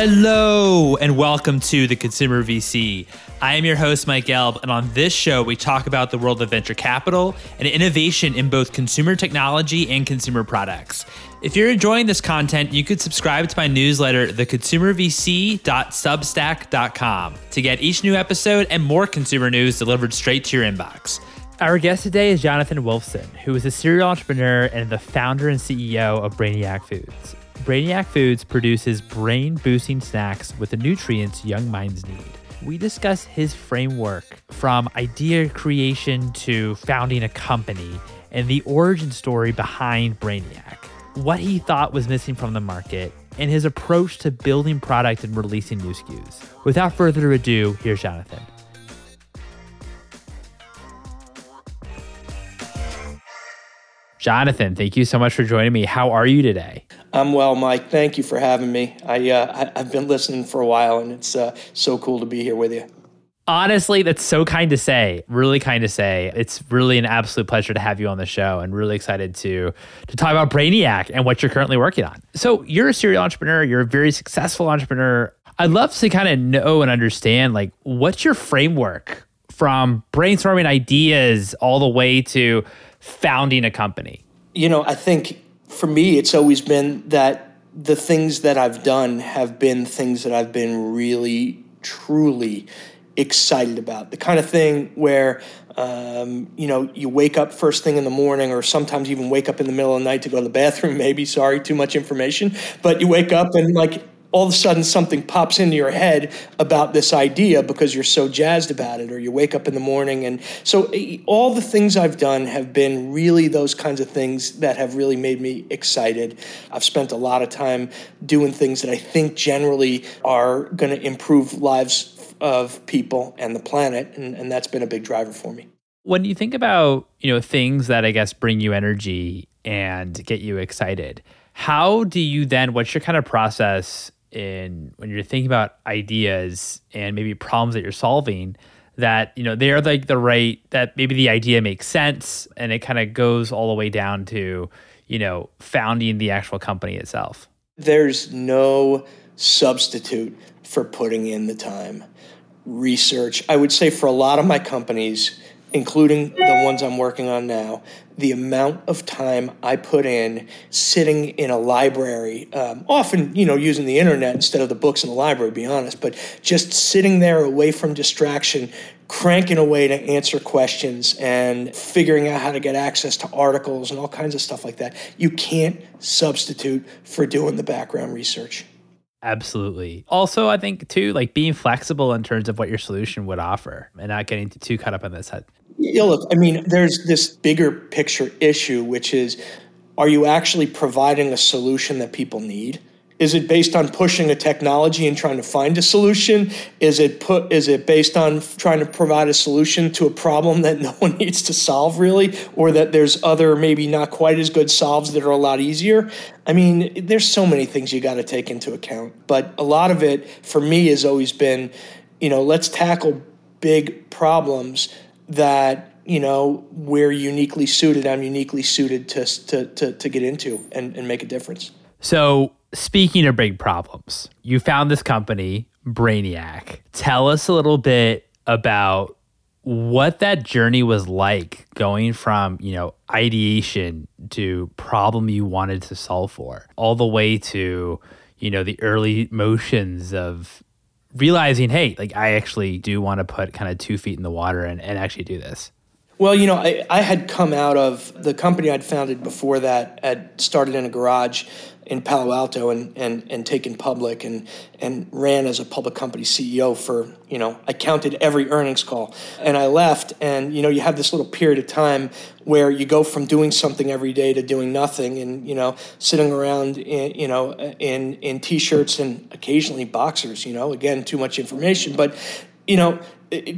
Hello, and welcome to the Consumer VC. I am your host, Mike Gelb, and on this show, we talk about the world of venture capital and innovation in both consumer technology and consumer products. If you're enjoying this content, you could subscribe to my newsletter, theconsumervc.substack.com, to get each new episode and more consumer news delivered straight to your inbox. Our guest today is Jonathan Wolfson, who is a serial entrepreneur and the founder and CEO of Brainiac Foods. Brainiac Foods produces brain boosting snacks with the nutrients young minds need. We discuss his framework from idea creation to founding a company and the origin story behind Brainiac, what he thought was missing from the market, and his approach to building product and releasing new SKUs. Without further ado, here's Jonathan. Jonathan, thank you so much for joining me. How are you today? I'm well, Mike. Thank you for having me. I, uh, I have been listening for a while, and it's uh, so cool to be here with you. Honestly, that's so kind to say. Really kind to say. It's really an absolute pleasure to have you on the show, and really excited to to talk about Brainiac and what you're currently working on. So, you're a serial entrepreneur. You're a very successful entrepreneur. I'd love to kind of know and understand, like, what's your framework from brainstorming ideas all the way to founding a company? You know, I think for me, it's always been that the things that I've done have been things that I've been really, truly excited about. The kind of thing where, um, you know, you wake up first thing in the morning, or sometimes even wake up in the middle of the night to go to the bathroom. Maybe, sorry, too much information. But you wake up and like all of a sudden something pops into your head about this idea because you're so jazzed about it or you wake up in the morning and so eh, all the things I've done have been really those kinds of things that have really made me excited. I've spent a lot of time doing things that I think generally are going to improve lives of people and the planet and, and that's been a big driver for me. When you think about, you know, things that I guess bring you energy and get you excited, how do you then what's your kind of process in when you're thinking about ideas and maybe problems that you're solving that you know they're like the right that maybe the idea makes sense and it kind of goes all the way down to you know founding the actual company itself. There's no substitute for putting in the time. Research i would say for a lot of my companies including the ones I'm working on now, the amount of time I put in sitting in a library, um, often, you know, using the internet instead of the books in the library, to be honest, but just sitting there away from distraction, cranking away to answer questions and figuring out how to get access to articles and all kinds of stuff like that. You can't substitute for doing the background research. Absolutely. Also, I think too, like being flexible in terms of what your solution would offer and not getting too caught up in this head. Yeah, look, I mean, there's this bigger picture issue, which is are you actually providing a solution that people need? Is it based on pushing a technology and trying to find a solution? Is it put is it based on trying to provide a solution to a problem that no one needs to solve really or that there's other maybe not quite as good solves that are a lot easier? I mean, there's so many things you got to take into account, but a lot of it for me has always been, you know, let's tackle big problems that you know we're uniquely suited i'm uniquely suited to to to, to get into and, and make a difference so speaking of big problems you found this company brainiac tell us a little bit about what that journey was like going from you know ideation to problem you wanted to solve for all the way to you know the early motions of realizing, hey, like I actually do want to put kind of two feet in the water and, and actually do this? Well, you know, I, I had come out of the company I'd founded before that, had started in a garage in Palo Alto and, and, and taken public and, and ran as a public company CEO for, you know, I counted every earnings call. And I left, and, you know, you have this little period of time where you go from doing something every day to doing nothing and, you know, sitting around, in, you know, in, in t shirts and occasionally boxers, you know, again, too much information. But, you know,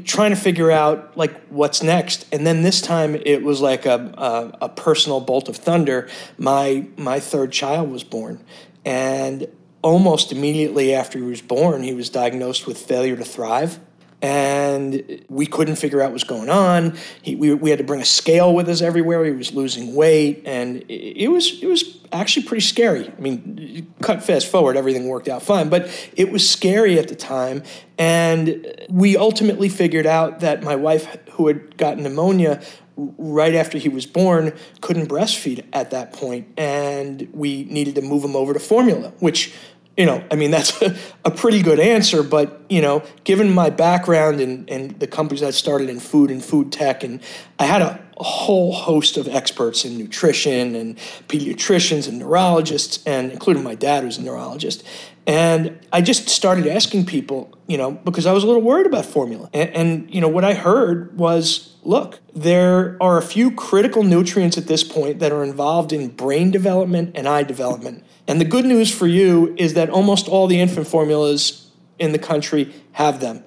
trying to figure out like what's next. And then this time it was like a, a, a, personal bolt of thunder. My my third child was born. And almost immediately after he was born he was diagnosed with failure to thrive and we couldn't figure out what was going on. He, we, we had to bring a scale with us everywhere. He was losing weight, and it, it was it was actually pretty scary. I mean, cut fast forward, everything worked out fine, but it was scary at the time. And we ultimately figured out that my wife, who had gotten pneumonia right after he was born, couldn't breastfeed at that point, and we needed to move him over to formula, which you know, I mean, that's a, a, pretty good answer, but, you know, given my background and, and the companies I started in food and food tech, and I had a, whole host of experts in nutrition and pediatricians and neurologists, and including my dad, who's a neurologist. And I just started asking people, you know, because I was a little worried about formula. And, and, you know, what I heard was look, there are a few critical nutrients at this point that are involved in brain development and eye development and the good news for you is that almost all the infant formulas in the country have them.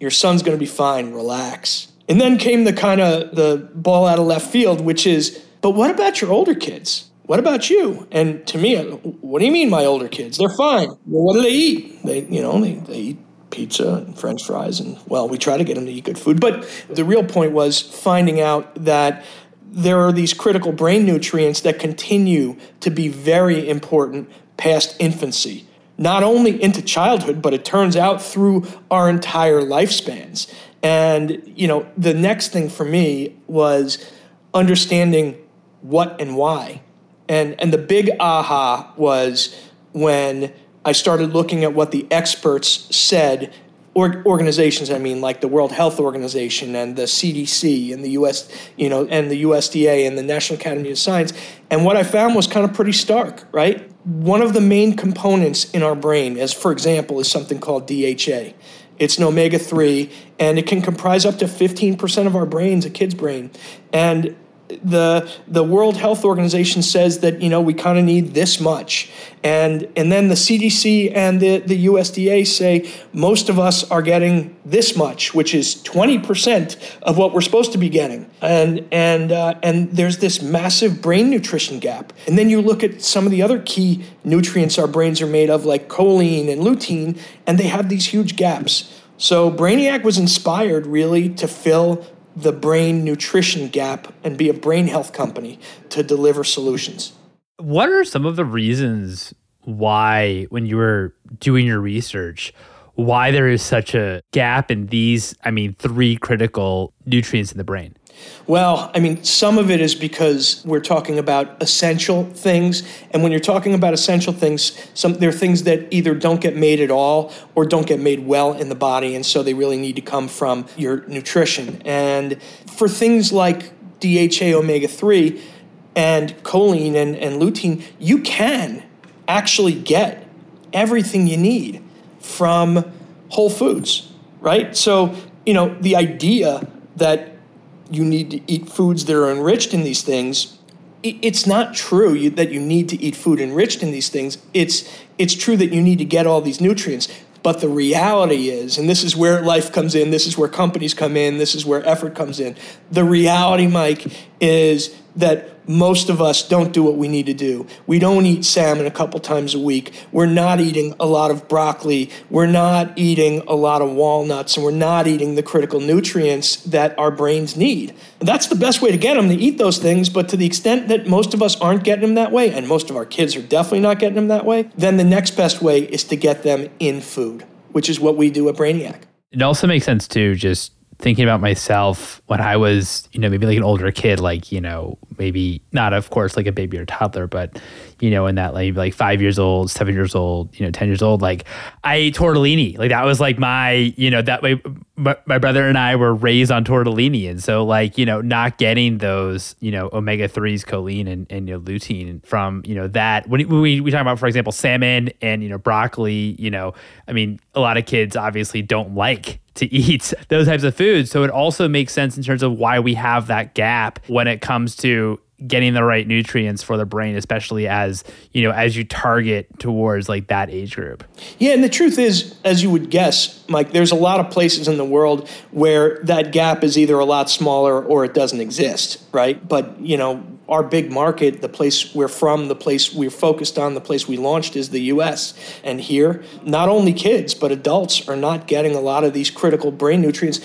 Your son's going to be fine, relax. And then came the kind of the ball out of left field, which is, but what about your older kids? What about you? And to me, uh, what do you mean my older kids? They're fine. Well, what do they eat? They, you know, they, they eat pizza and french fries and well, we try to get them to eat good food. But the real point was finding out that there are these critical brain nutrients that continue to be very important past infancy, not only into childhood, but it turns out through our entire lifespans. And, you know, the next thing for me was understanding what and why. And, and the big aha was when I started looking at what the experts said or, organizations I mean like the World Health Organization and the CDC and the US you know and the USDA and the National Academy of Science. And what I found was kind of pretty stark right? One of the main components in our brain as for example is something called DHA it's an omega 3 and it can comprise up to 15% of our brains a kid's brain. And the the World Health Organization says that you know we kind of need this much, and and then the CDC and the the USDA say most of us are getting this much, which is twenty percent of what we're supposed to be getting, and and uh, and there's this massive brain nutrition gap. And then you look at some of the other key nutrients our brains are made of, like choline and lutein, and they have these huge gaps. So Brainiac was inspired really to fill the brain nutrition gap and be a brain health company to deliver solutions. What are some of the reasons why, when you were doing your research, why there is such a gap in these, I mean, three critical nutrients in the brain? Well, I mean, some of it is because we're talking about essential things. And when you're talking about essential things, some there are things that either don't get made at all or don't get made well in the body. And so they really need to come from your nutrition. And for things like DHA omega 3 and choline and, and lutein, you can actually get everything you need from whole foods, right? So, you know, the idea that you need to eat foods that are enriched in these things. It's not true you, that you need to eat food enriched in these things. It's it's true that you need to get all these nutrients. But the reality is and this is where life comes in this is where companies come in this is where effort comes in. The reality mike is that most of us don't do what we need to do. We don't eat salmon a couple times a week. We're not eating a lot of broccoli. We're not eating a lot of walnuts, and we're not eating the critical nutrients that our brains need. that's the best way to get them to eat those things. But to the extent that most of us aren't getting them that way, and most of our kids are definitely not getting them that way, then the next best way is to get them in food, which is what we do at Brainiac. It also makes sense too, just thinking about myself when I was, you know, maybe like an older kid, like, you know, maybe not, of course, like a baby or toddler, but, you know, in that like, like five years old, seven years old, you know, 10 years old, like I ate tortellini. Like that was like my, you know, that way my, my brother and I were raised on tortellini. And so like, you know, not getting those, you know, omega 3s, choline and, and you know, lutein from, you know, that when we, we talk about, for example, salmon and, you know, broccoli, you know, I mean, a lot of kids obviously don't like to eat those types of foods. So it also makes sense in terms of why we have that gap when it comes to getting the right nutrients for the brain, especially as you know as you target towards like that age group. Yeah, and the truth is, as you would guess, Mike, there's a lot of places in the world where that gap is either a lot smaller or it doesn't exist, right? But you know, our big market, the place we're from, the place we're focused on, the place we launched is the US. And here, not only kids, but adults are not getting a lot of these critical brain nutrients.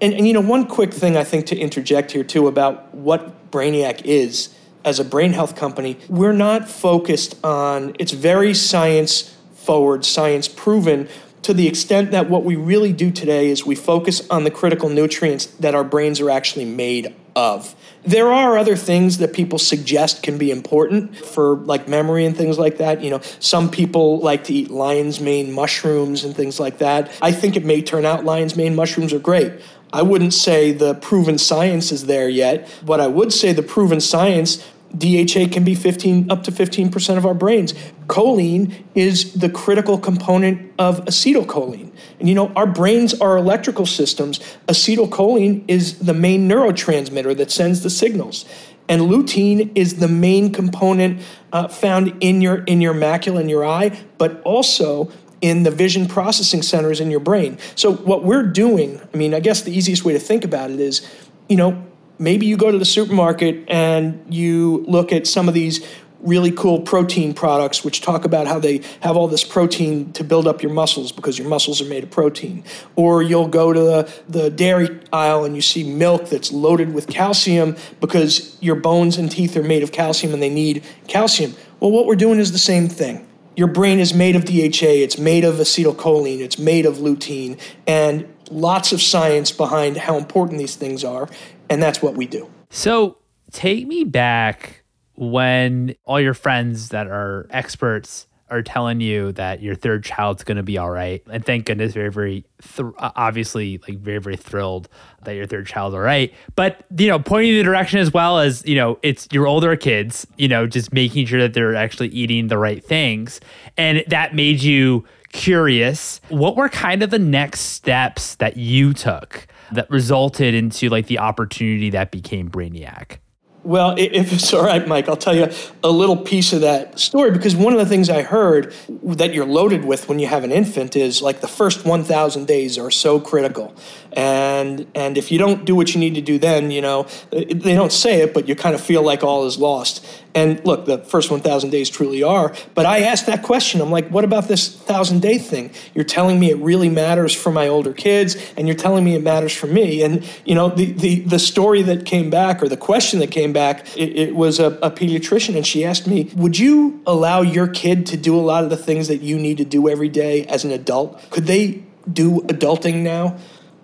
And, and you know, one quick thing I think to interject here too about what Brainiac is as a brain health company, we're not focused on, it's very science forward, science proven to the extent that what we really do today is we focus on the critical nutrients that our brains are actually made of. There are other things that people suggest can be important for like memory and things like that. You know, some people like to eat lion's mane mushrooms and things like that. I think it may turn out lion's mane mushrooms are great. I wouldn't say the proven science is there yet. What I would say the proven science DHA can be 15 up to 15% of our brains. Choline is the critical component of acetylcholine. And you know, our brains are electrical systems. Acetylcholine is the main neurotransmitter that sends the signals. And lutein is the main component uh, found in your in your macula in your eye, but also in the vision processing centers in your brain. So what we're doing, I mean, I guess the easiest way to think about it is, you know, maybe you go to the supermarket and you look at some of these really cool protein products which talk about how they have all this protein to build up your muscles because your muscles are made of protein. Or you'll go to the, the dairy aisle and you see milk that's loaded with calcium because your bones and teeth are made of calcium and they need calcium. Well, what we're doing is the same thing. Your brain is made of DHA, it's made of acetylcholine, it's made of lutein, and lots of science behind how important these things are. And that's what we do. So take me back when all your friends that are experts are telling you that your third child's going to be all right. And thank goodness very very th- uh, obviously like very very thrilled that your third child's all right. But you know pointing the direction as well as you know it's your older kids you know just making sure that they're actually eating the right things. And that made you curious. What were kind of the next steps that you took that resulted into like the opportunity that became Brainiac? Well, if it's all right, Mike, I'll tell you a little piece of that story because one of the things I heard that you're loaded with when you have an infant is like the first 1,000 days are so critical. And and if you don't do what you need to do then, you know, they don't say it, but you kind of feel like all is lost. And look, the first 1,000 days truly are. But I asked that question. I'm like, what about this 1,000 day thing? You're telling me it really matters for my older kids, and you're telling me it matters for me. And, you know, the, the, the story that came back, or the question that came back, it, it was a, a pediatrician, and she asked me, would you allow your kid to do a lot of the things that you need to do every day as an adult? Could they do adulting now?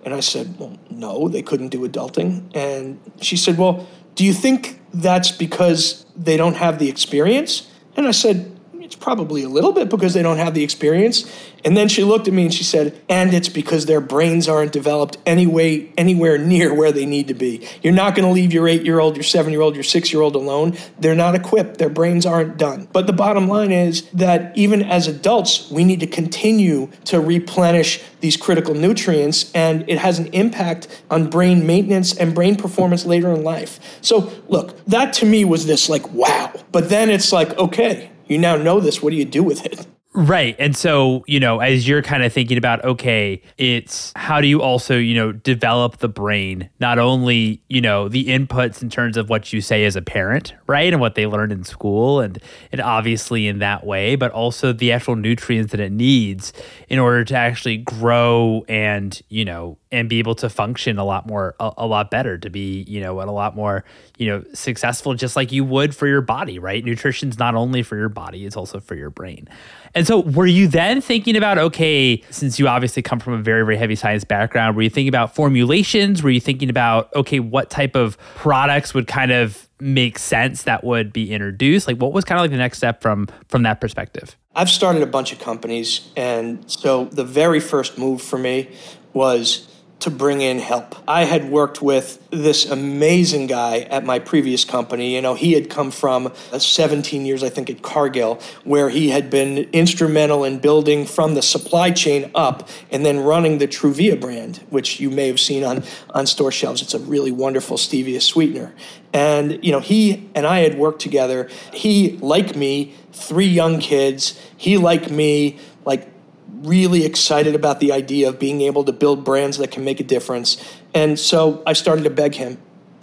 And I said, well, no, they couldn't do adulting. And she said, well, do you think that's because they don't have the experience? And I said, it's probably a little bit because they don't have the experience. And then she looked at me and she said, and it's because their brains aren't developed anyway, anywhere near where they need to be. You're not going to leave your eight year old, your seven year old, your six year old alone. They're not equipped. Their brains aren't done. But the bottom line is that even as adults, we need to continue to replenish these critical nutrients, and it has an impact on brain maintenance and brain performance later in life. So, look, that to me was this like, wow. But then it's like, okay, you now know this. What do you do with it? Right. And so, you know, as you're kind of thinking about, okay, it's how do you also, you know, develop the brain, not only, you know, the inputs in terms of what you say as a parent, right? And what they learned in school and, and obviously in that way, but also the actual nutrients that it needs in order to actually grow and, you know, and be able to function a lot more, a, a lot better, to be, you know, and a lot more, you know, successful, just like you would for your body, right? Nutrition's not only for your body, it's also for your brain. And so, were you then thinking about, okay, since you obviously come from a very, very heavy science background, were you thinking about formulations? Were you thinking about, okay, what type of products would kind of make sense that would be introduced? Like, what was kind of like the next step from from that perspective? I've started a bunch of companies, and so the very first move for me was to bring in help. I had worked with this amazing guy at my previous company. You know, he had come from uh, 17 years, I think, at Cargill, where he had been instrumental in building from the supply chain up and then running the Truvia brand, which you may have seen on, on store shelves. It's a really wonderful stevia sweetener. And, you know, he and I had worked together. He, like me, three young kids. He, like me, like really excited about the idea of being able to build brands that can make a difference. And so I started to beg him.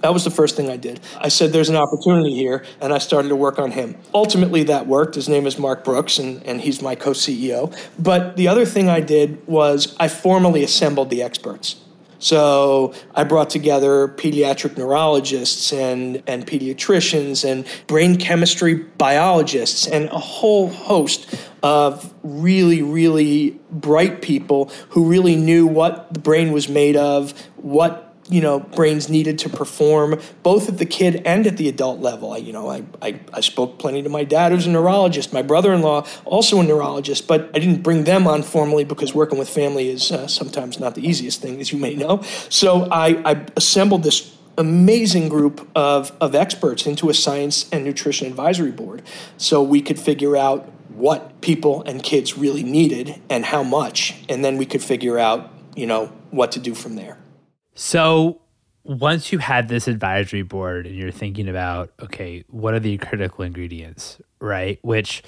That was the first thing I did. I said, There's an opportunity here, and I started to work on him. Ultimately, that worked. His name is Mark Brooks, and, and he's my co CEO. But the other thing I did was I formally assembled the experts. So I brought together pediatric neurologists and, and pediatricians and brain chemistry biologists and a whole host of really, really bright people who really knew what the brain was made of, what you know brains needed to perform both at the kid and at the adult level. I, you know I, I, I spoke plenty to my dad who's a neurologist my brother-in-law also a neurologist but i didn't bring them on formally because working with family is uh, sometimes not the easiest thing as you may know. So I, I assembled this amazing group of, of experts into a science and nutrition advisory board so we could figure out what people and kids really needed and how much and then we could figure out you know what to do from there so once you had this advisory board and you're thinking about, okay, what are the critical ingredients, right? Which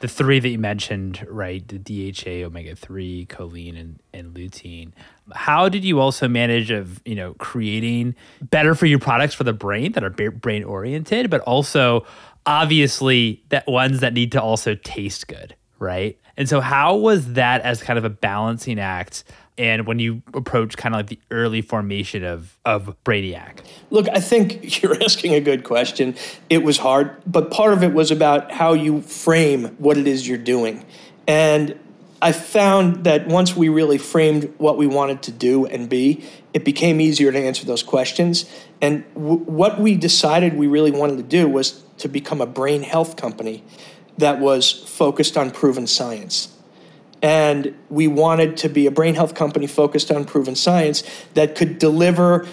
the three that you mentioned, right? The DHA, omega 3, choline, and, and lutein. How did you also manage of, you know, creating better for you products for the brain that are brain oriented, but also obviously that ones that need to also taste good, right? And so how was that as kind of a balancing act and when you approach kind of like the early formation of of Brainiac? Look, I think you're asking a good question. It was hard, but part of it was about how you frame what it is you're doing. And I found that once we really framed what we wanted to do and be, it became easier to answer those questions. And w- what we decided we really wanted to do was to become a brain health company that was focused on proven science. And we wanted to be a brain health company focused on proven science that could deliver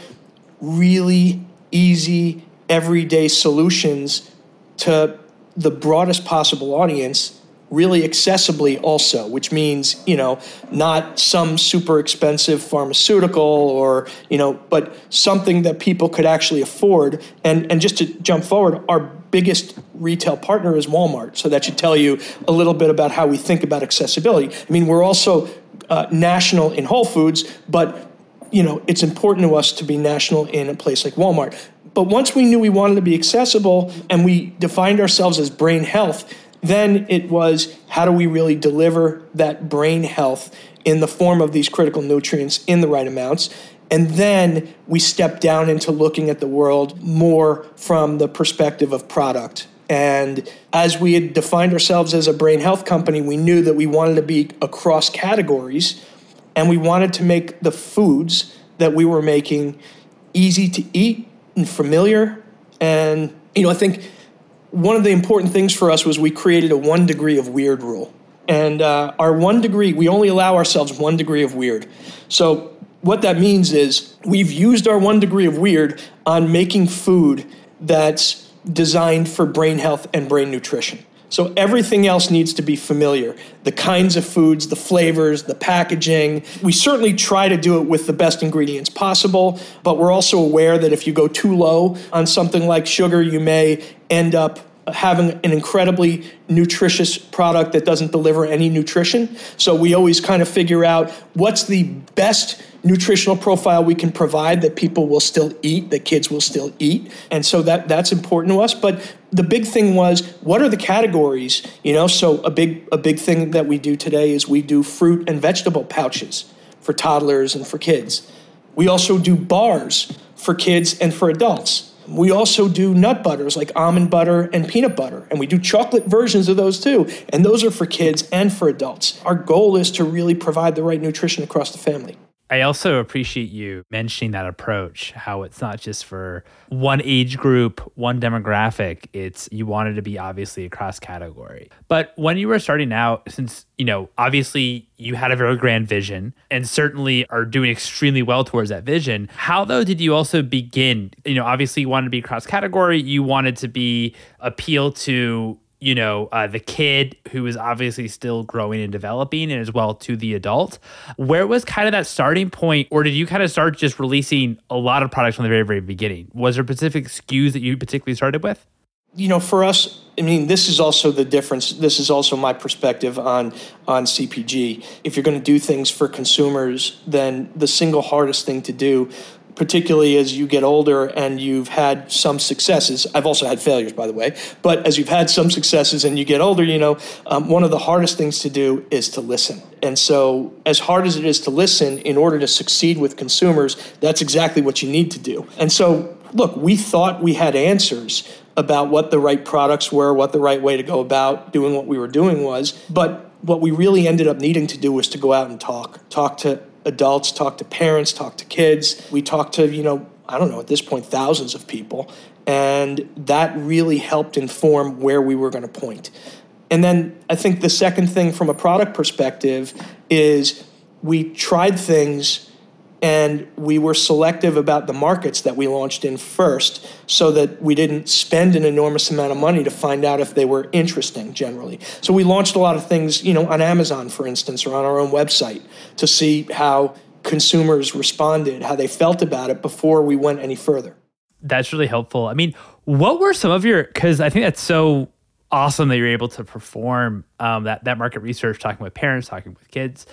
really easy, everyday solutions to the broadest possible audience really accessibly also which means you know not some super expensive pharmaceutical or you know but something that people could actually afford and and just to jump forward our biggest retail partner is Walmart. So that should tell you a little bit about how we think about accessibility. I mean, we're also uh, national in Whole Foods, but you know, it's important to us to be national in a place like Walmart. But once we knew we wanted to be accessible and we defined ourselves as brain health, then it was how do we really deliver that brain health in the form of these critical nutrients in the right amounts and then we step down into looking at the world more from the perspective of product. And as we had defined ourselves as a brain health company, we knew that we wanted to be across categories and we wanted to make the foods that we were making easy to eat and familiar. And, you know, I think one of the important things for us was we created a one degree of weird rule. And uh, our one degree, we only allow ourselves one degree of weird. So what that means is we've used our one degree of weird on making food that's designed for brain health and brain nutrition. So everything else needs to be familiar. The kinds of foods, the flavors, the packaging. We certainly try to do it with the best ingredients possible, but we're also aware that if you go too low on something like sugar, you may end up having an incredibly nutritious product that doesn't deliver any nutrition. So we always kind of figure out what's the best nutritional profile we can provide that people will still eat, that kids will still eat. And so that that's important to us. But the big thing was what are the categories? You know, so a big a big thing that we do today is we do fruit and vegetable pouches for toddlers and for kids. We also do bars for kids and for adults. We also do nut butters like almond butter and peanut butter, and we do chocolate versions of those too. And those are for kids and for adults. Our goal is to really provide the right nutrition across the family. I also appreciate you mentioning that approach, how it's not just for one age group, one demographic. It's you wanted to be obviously across category. But when you were starting out, since, you know, obviously you had a very grand vision and certainly are doing extremely well towards that vision, how though did you also begin? You know, obviously you wanted to be cross category, you wanted to be appeal to you know, uh, the kid who is obviously still growing and developing, and as well to the adult. Where was kind of that starting point, or did you kind of start just releasing a lot of products from the very, very beginning? Was there specific SKUs that you particularly started with? You know, for us, I mean, this is also the difference. This is also my perspective on on CPG. If you're going to do things for consumers, then the single hardest thing to do particularly as you get older and you've had some successes. I've also had failures, by the way, but as you've had some successes and you get older, you know, um, one of the hardest things to do is to listen. And so, as hard as it is to listen, in order to succeed with consumers, that's exactly what you need to do. And so, look, we thought we had answers about what the right products were, what the right way to go about doing what we were doing was, but what we really ended up needing to do was to go out and talk, talk to adults, talk to parents, talk to kids. We talked to, you know, I don't know, at this point, thousands of people. And that really helped inform where we were going to point. And then I think the second thing from a product perspective is we tried things and we were selective about the markets that we launched in first so that we didn't spend an enormous amount of money to find out if they were interesting generally. So we launched a lot of things you know on amazon for instance or on our own website to see how consumers responded how they felt about it before we went any further. That's really helpful. I mean what were some of your because i think that's so awesome that you're able to perform um, that that market research talking with parents talking with kids.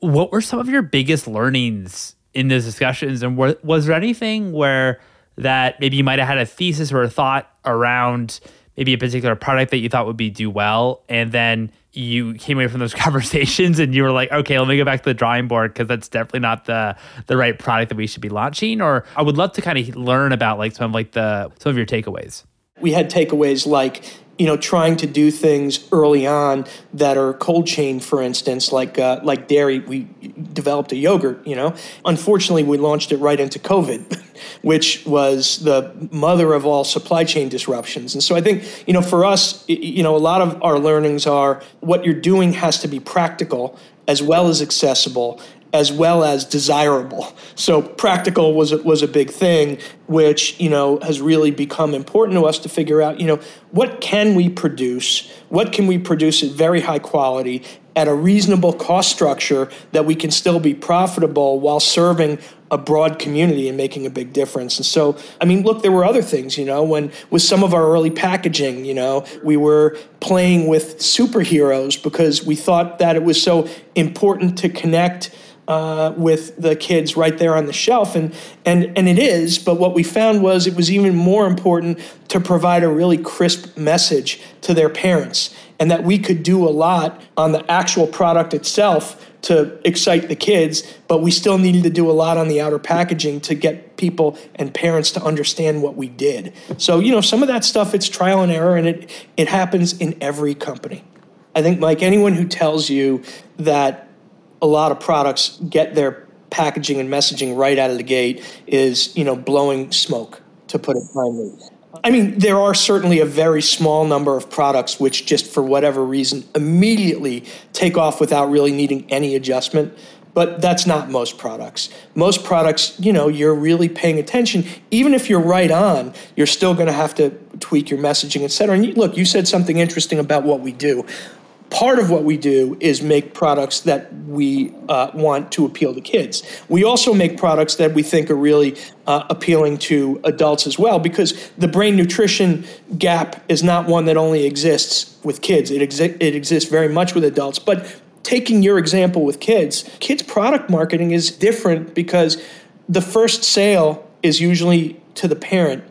What were some of your biggest learnings in those discussions? And were, was there anything where that maybe you might have had a thesis or a thought around maybe a particular product that you thought would be do well, and then you came away from those conversations and you were like, okay, let me go back to the drawing board because that's definitely not the the right product that we should be launching. Or I would love to kind of learn about like some of like the some of your takeaways. We had takeaways like you know, trying to do things early on that are cold chain, for instance, like uh, like dairy. We developed a yogurt. You know, unfortunately, we launched it right into COVID, which was the mother of all supply chain disruptions. And so I think you know, for us, you know, a lot of our learnings are what you're doing has to be practical as well as accessible as well as desirable. So practical was was a big thing, which you know has really become important to us to figure out. You know, what can we produce? What can we produce at very high quality at a reasonable cost structure that we can still be profitable while serving a broad community and making a big difference. And so, I mean, look, there were other things, you know, when with some of our early packaging, you know, we were playing with superheroes because we thought that it was so important to connect uh, with the kids right there on the shelf, and and and it is. But what we found was it was even more important to provide a really crisp message to their parents, and that we could do a lot on the actual product itself to excite the kids, but we still needed to do a lot on the outer packaging to get people and parents to understand what we did. So, you know, some of that stuff it's trial and error and it it happens in every company. I think Mike anyone who tells you that a lot of products get their packaging and messaging right out of the gate is, you know, blowing smoke, to put it kindly. I mean, there are certainly a very small number of products which just for whatever reason immediately take off without really needing any adjustment. But that's not most products. Most products, you know, you're really paying attention. Even if you're right on, you're still going to have to tweak your messaging, et cetera. And look, you said something interesting about what we do part of what we do is make products that we uh, want to appeal to kids. We also make products that we think are really uh, appealing to adults as well, because the brain nutrition gap is not one that only exists with kids. It, exi- it exists very much with adults. But taking your example with kids, kids' product marketing is different because the first sale is usually to the parent,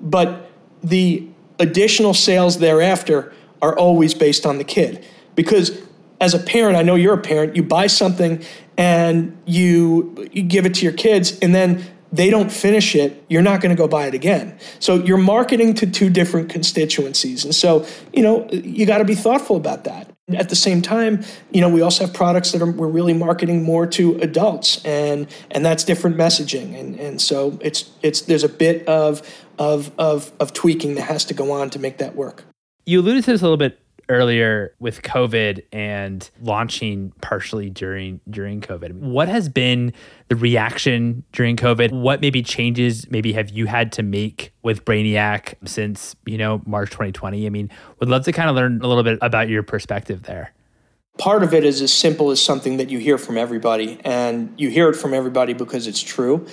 but the additional sales thereafter are always based on the kid because as a parent, I know you're a parent, you buy something and you, you give it to your kids and then they don't finish it, you're not going to go buy it again. So you're marketing to two different constituencies. And so, you know, you got to be thoughtful about that. At the same time, you know, we also have products that are, we're really marketing more to adults, and and that's different messaging, and and so it's it's there's a bit of of of of tweaking that has to go on to make that work. You alluded to this a little bit earlier with COVID and launching partially during during COVID. What has been the reaction during COVID? What maybe changes maybe have you had to make with Brainiac since, you know, March 2020? I mean, would love to kind of learn a little bit about your perspective there. Part of it is as simple as something that you hear from everybody, and you hear it from everybody because it's true.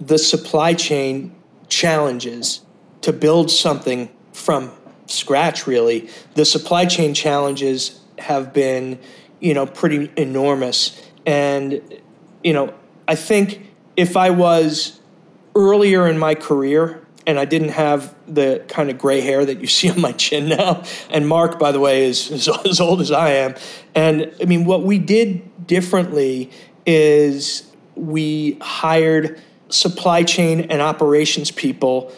The supply chain challenges to build something from scratch really. The supply chain challenges have been you know pretty enormous. And you know i think if i was earlier in my career and i didn't have the kind of gray hair that you see on my chin now and mark by the way is, is as old as i am. And i mean what we did differently is we hired supply chain and operations people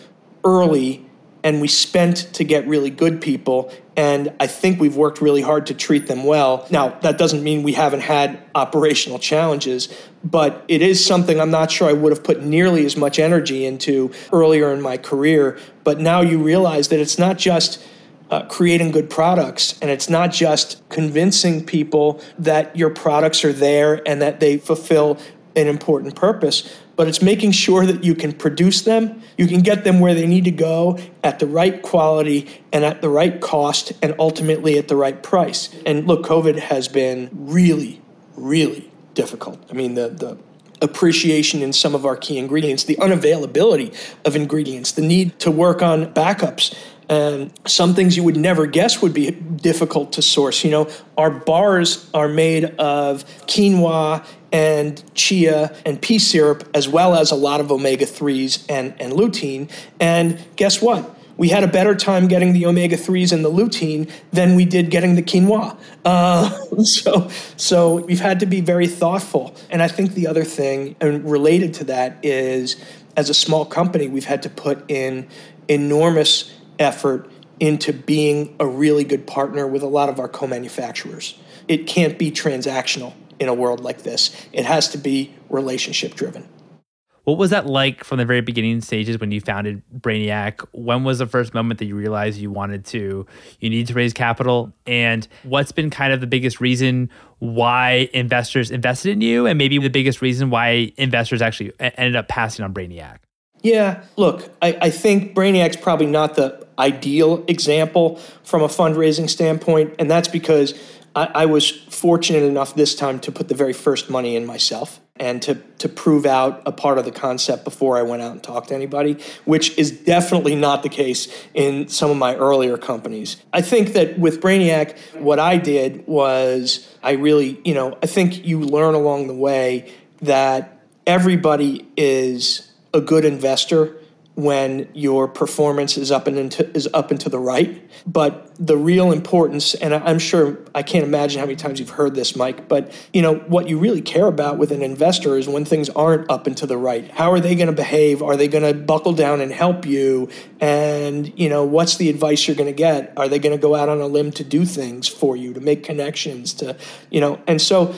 early and we spent to get really good people and i think we've worked really hard to treat them well. Now that doesn't mean we haven't had operational challenges but it is something i'm not sure i would have put nearly as much energy into earlier in my career but now you realize that it's not just uh, creating good products and it's not just convincing people that your products are there and that they fulfill an important purpose but it's making sure that you can produce them, you can get them where they need to go at the right quality and at the right cost and ultimately at the right price. And look, COVID has been really, really difficult. I mean, the, the appreciation in some of our key ingredients, the unavailability of ingredients, the need to work on backups. And some things you would never guess would be difficult to source. You know, our bars are made of quinoa and chia and pea syrup, as well as a lot of omega 3s and, and lutein. And guess what? We had a better time getting the omega 3s and the lutein than we did getting the quinoa. Uh, so, so we've had to be very thoughtful. And I think the other thing, and related to that, is as a small company, we've had to put in enormous effort into being a really good partner with a lot of our co manufacturers. It can't be transactional in a world like this. It has to be relationship driven. What was that like from the very beginning stages when you founded Brainiac? When was the first moment that you realized you wanted to, you need to raise capital? And what's been kind of the biggest reason why investors invested in you? And maybe the biggest reason why investors actually ended up passing on Brainiac? Yeah, look, I, I think Brainiac's probably not the ideal example from a fundraising standpoint. And that's because I, I, was fortunate enough this time to put the very first money in myself and to, to prove out a part of the concept before I went out and talked to anybody, which is definitely not the case in some of my earlier companies. I think that with Brainiac, what I did was I really, you know, I think you learn along the way that everybody is a good investor when your performance is up and into, is up and to the right. But the real importance, and I'm sure I can't imagine how many times you've heard this, Mike. But you know what you really care about with an investor is when things aren't up and to the right. How are they going to behave? Are they going to buckle down and help you? And you know what's the advice you're going to get? Are they going to go out on a limb to do things for you, to make connections, to you know? And so,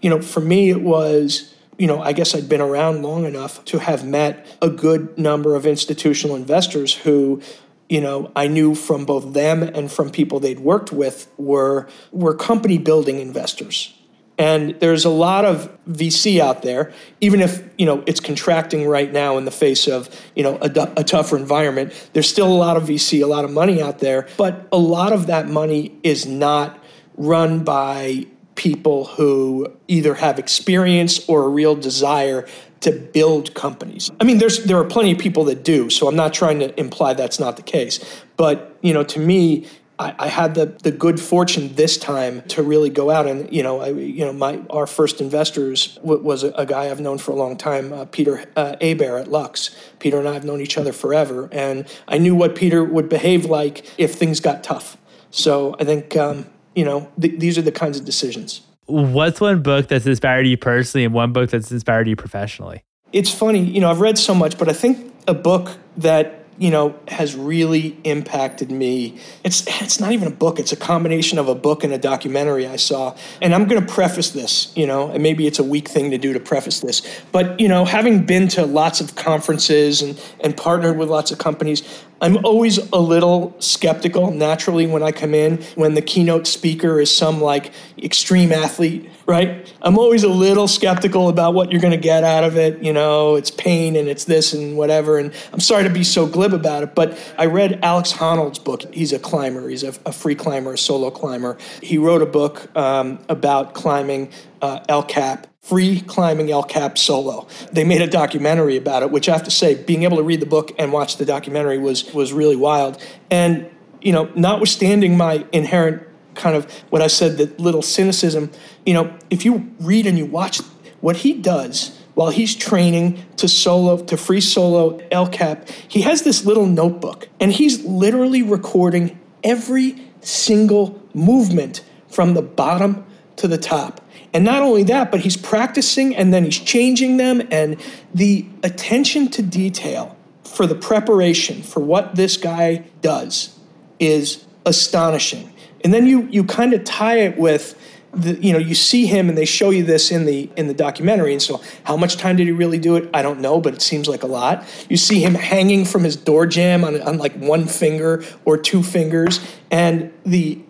you know, for me, it was you know, I guess I'd been around long enough to have met a good number of institutional investors who, you know, I knew from both them and from people they'd worked with were were company building investors. And there's a lot of VC out there, even if you know it's contracting right now in the face of you know a, a tougher environment. There's still a lot of VC, a lot of money out there, but a lot of that money is not run by people who either have experience or a real desire to build companies. I mean, there's there are plenty of people that do, so I'm not trying to imply that's not the case. But you know, to me, I, I had the the good fortune this time to really go out and you know, I, you know, my our first investors w- was a, a, guy I've known for a long time, uh, Peter uh, Hébert at Lux. Peter and I have known each other forever, and I knew what Peter would behave like if things got tough. So I think um, you know, th- these are the kinds of decisions. What's one book that's inspired you personally and one book that's inspired you professionally? It's funny, you know, I've read so much, but I think a book that you know, has really impacted me. It's it's not even a book, it's a combination of a book and a documentary I saw. And I'm going to preface this, you know, and maybe it's a weak thing to do to preface this, but you know, having been to lots of conferences and and partnered with lots of companies, I'm always a little skeptical naturally when I come in when the keynote speaker is some like extreme athlete, right? I'm always a little skeptical about what you're going to get out of it. You know, it's pain and it's this and whatever. And I'm sorry to be so glib about it, but I read Alex Honnold's book. He's a climber, he's a, a free climber, a solo climber. He wrote a book um, about climbing uh, El Cap free climbing El Cap solo. They made a documentary about it, which I have to say, being able to read the book and watch the documentary was was really wild. And you know, notwithstanding my inherent kind of what I said, that little cynicism, you know, if you read and you watch what he does while he's training to solo to free solo El Cap, he has this little notebook and he's literally recording every single movement from the bottom to the top. And not only that, but he's practicing and then he's changing them. And the attention to detail for the preparation for what this guy does is astonishing. And then you you kind of tie it with the, you know you see him and they show you this in the in the documentary and so how much time did he really do it i don't know but it seems like a lot you see him hanging from his door jamb on, on like one finger or two fingers and the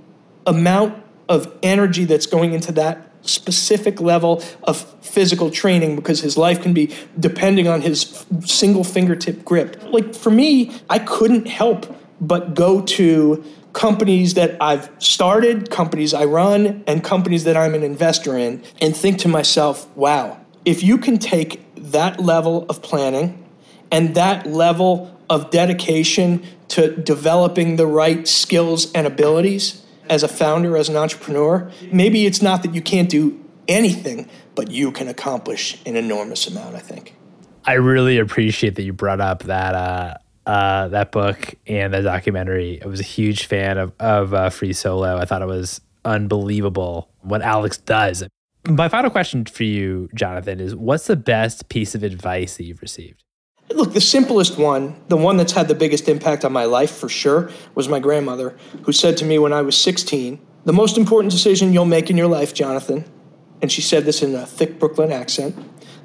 amount of energy that's going into that specific level of physical training because his life can be depending on his single fingertip grip. Like for me, I couldn't help but go to companies that I've started, companies I run, and companies that I'm an investor in, and think to myself, wow, if you can take that level of planning and that level of dedication to developing the right skills and abilities as a founder, as an entrepreneur, maybe it's not that you can't do anything, but you can accomplish an enormous amount, I think. I really appreciate that you brought up that uh, uh, that book and the documentary. I was a huge fan of, of uh, Free Solo. I thought it was unbelievable what Alex does. My final question for you, Jonathan, is what's the best piece of advice that you've received? Look, the simplest one, the one that's had the biggest impact on my life for sure, was my grandmother, who said to me when I was 16, The most important decision you'll make in your life, Jonathan, and she said this in a thick Brooklyn accent,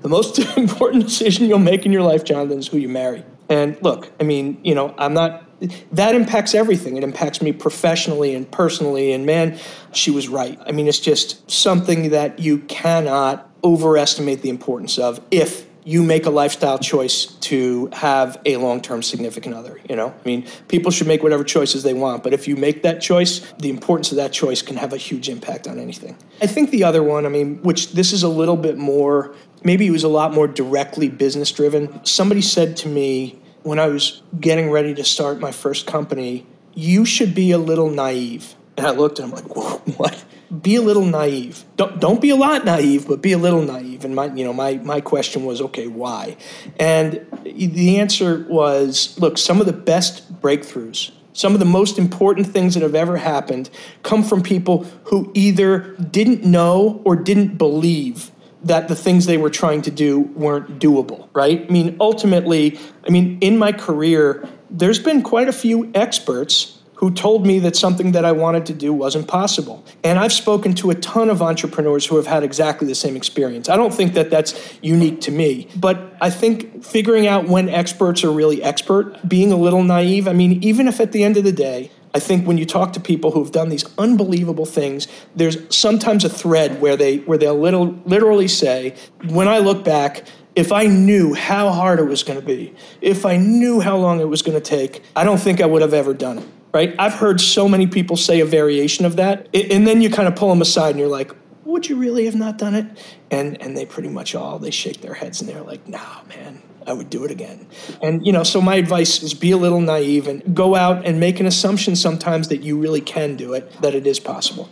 the most important decision you'll make in your life, Jonathan, is who you marry. And look, I mean, you know, I'm not, that impacts everything. It impacts me professionally and personally. And man, she was right. I mean, it's just something that you cannot overestimate the importance of if you make a lifestyle choice to have a long-term significant other you know? I mean people should make whatever choices they want but if you make that choice the importance of that choice can have a huge impact on anything. I think the other one i mean which this is a little bit more maybe it was a lot more directly business driven somebody said to me when i was getting ready to start my first company you should be a little naive. And i looked and i'm like what be a little naive. Don't don't be a lot naive, but be a little naive. And my you know my my question was okay, why? And the answer was look, some of the best breakthroughs, some of the most important things that have ever happened come from people who either didn't know or didn't believe that the things they were trying to do weren't doable, right? I mean, ultimately, I mean, in my career, there's been quite a few experts who told me that something that I wanted to do wasn't possible. And I've spoken to a ton of entrepreneurs who have had exactly the same experience. I don't think that that's unique to me, but I think figuring out when experts are really expert, being a little naive, I mean, even if at the end of the day, I think when you talk to people who've done these unbelievable things, there's sometimes a thread where they where they'll little, literally say, "When I look back, if I knew how hard it was going to be, if I knew how long it was going to take, I don't think I would have ever done it." Right? I've heard so many people say a variation of that, and then you kind of pull them aside and you're like, would you really have not done it? And and they pretty much all they shake their heads and they're like, nah, man, I would do it again. And you know, so my advice is be a little naive and go out and make an assumption sometimes that you really can do it, that it is possible.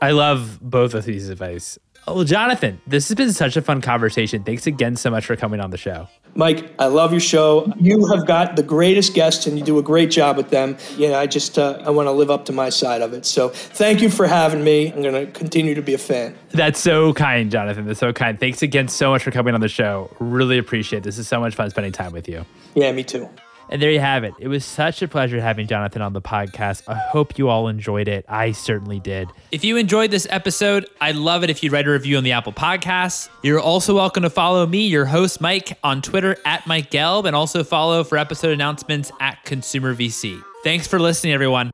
I love both of these advice. Well, Jonathan, this has been such a fun conversation. Thanks again so much for coming on the show. Mike, I love your show. You have got the greatest guests, and you do a great job with them. You know, I just uh, I want to live up to my side of it. So, thank you for having me. I'm going to continue to be a fan. That's so kind, Jonathan. That's so kind. Thanks again so much for coming on the show. Really appreciate it. This is so much fun spending time with you. Yeah, me too. And there you have it. It was such a pleasure having Jonathan on the podcast. I hope you all enjoyed it. I certainly did. If you enjoyed this episode, I'd love it if you'd write a review on the Apple Podcasts. You're also welcome to follow me, your host, Mike, on Twitter at Mike Gelb, and also follow for episode announcements at Consumer VC. Thanks for listening, everyone.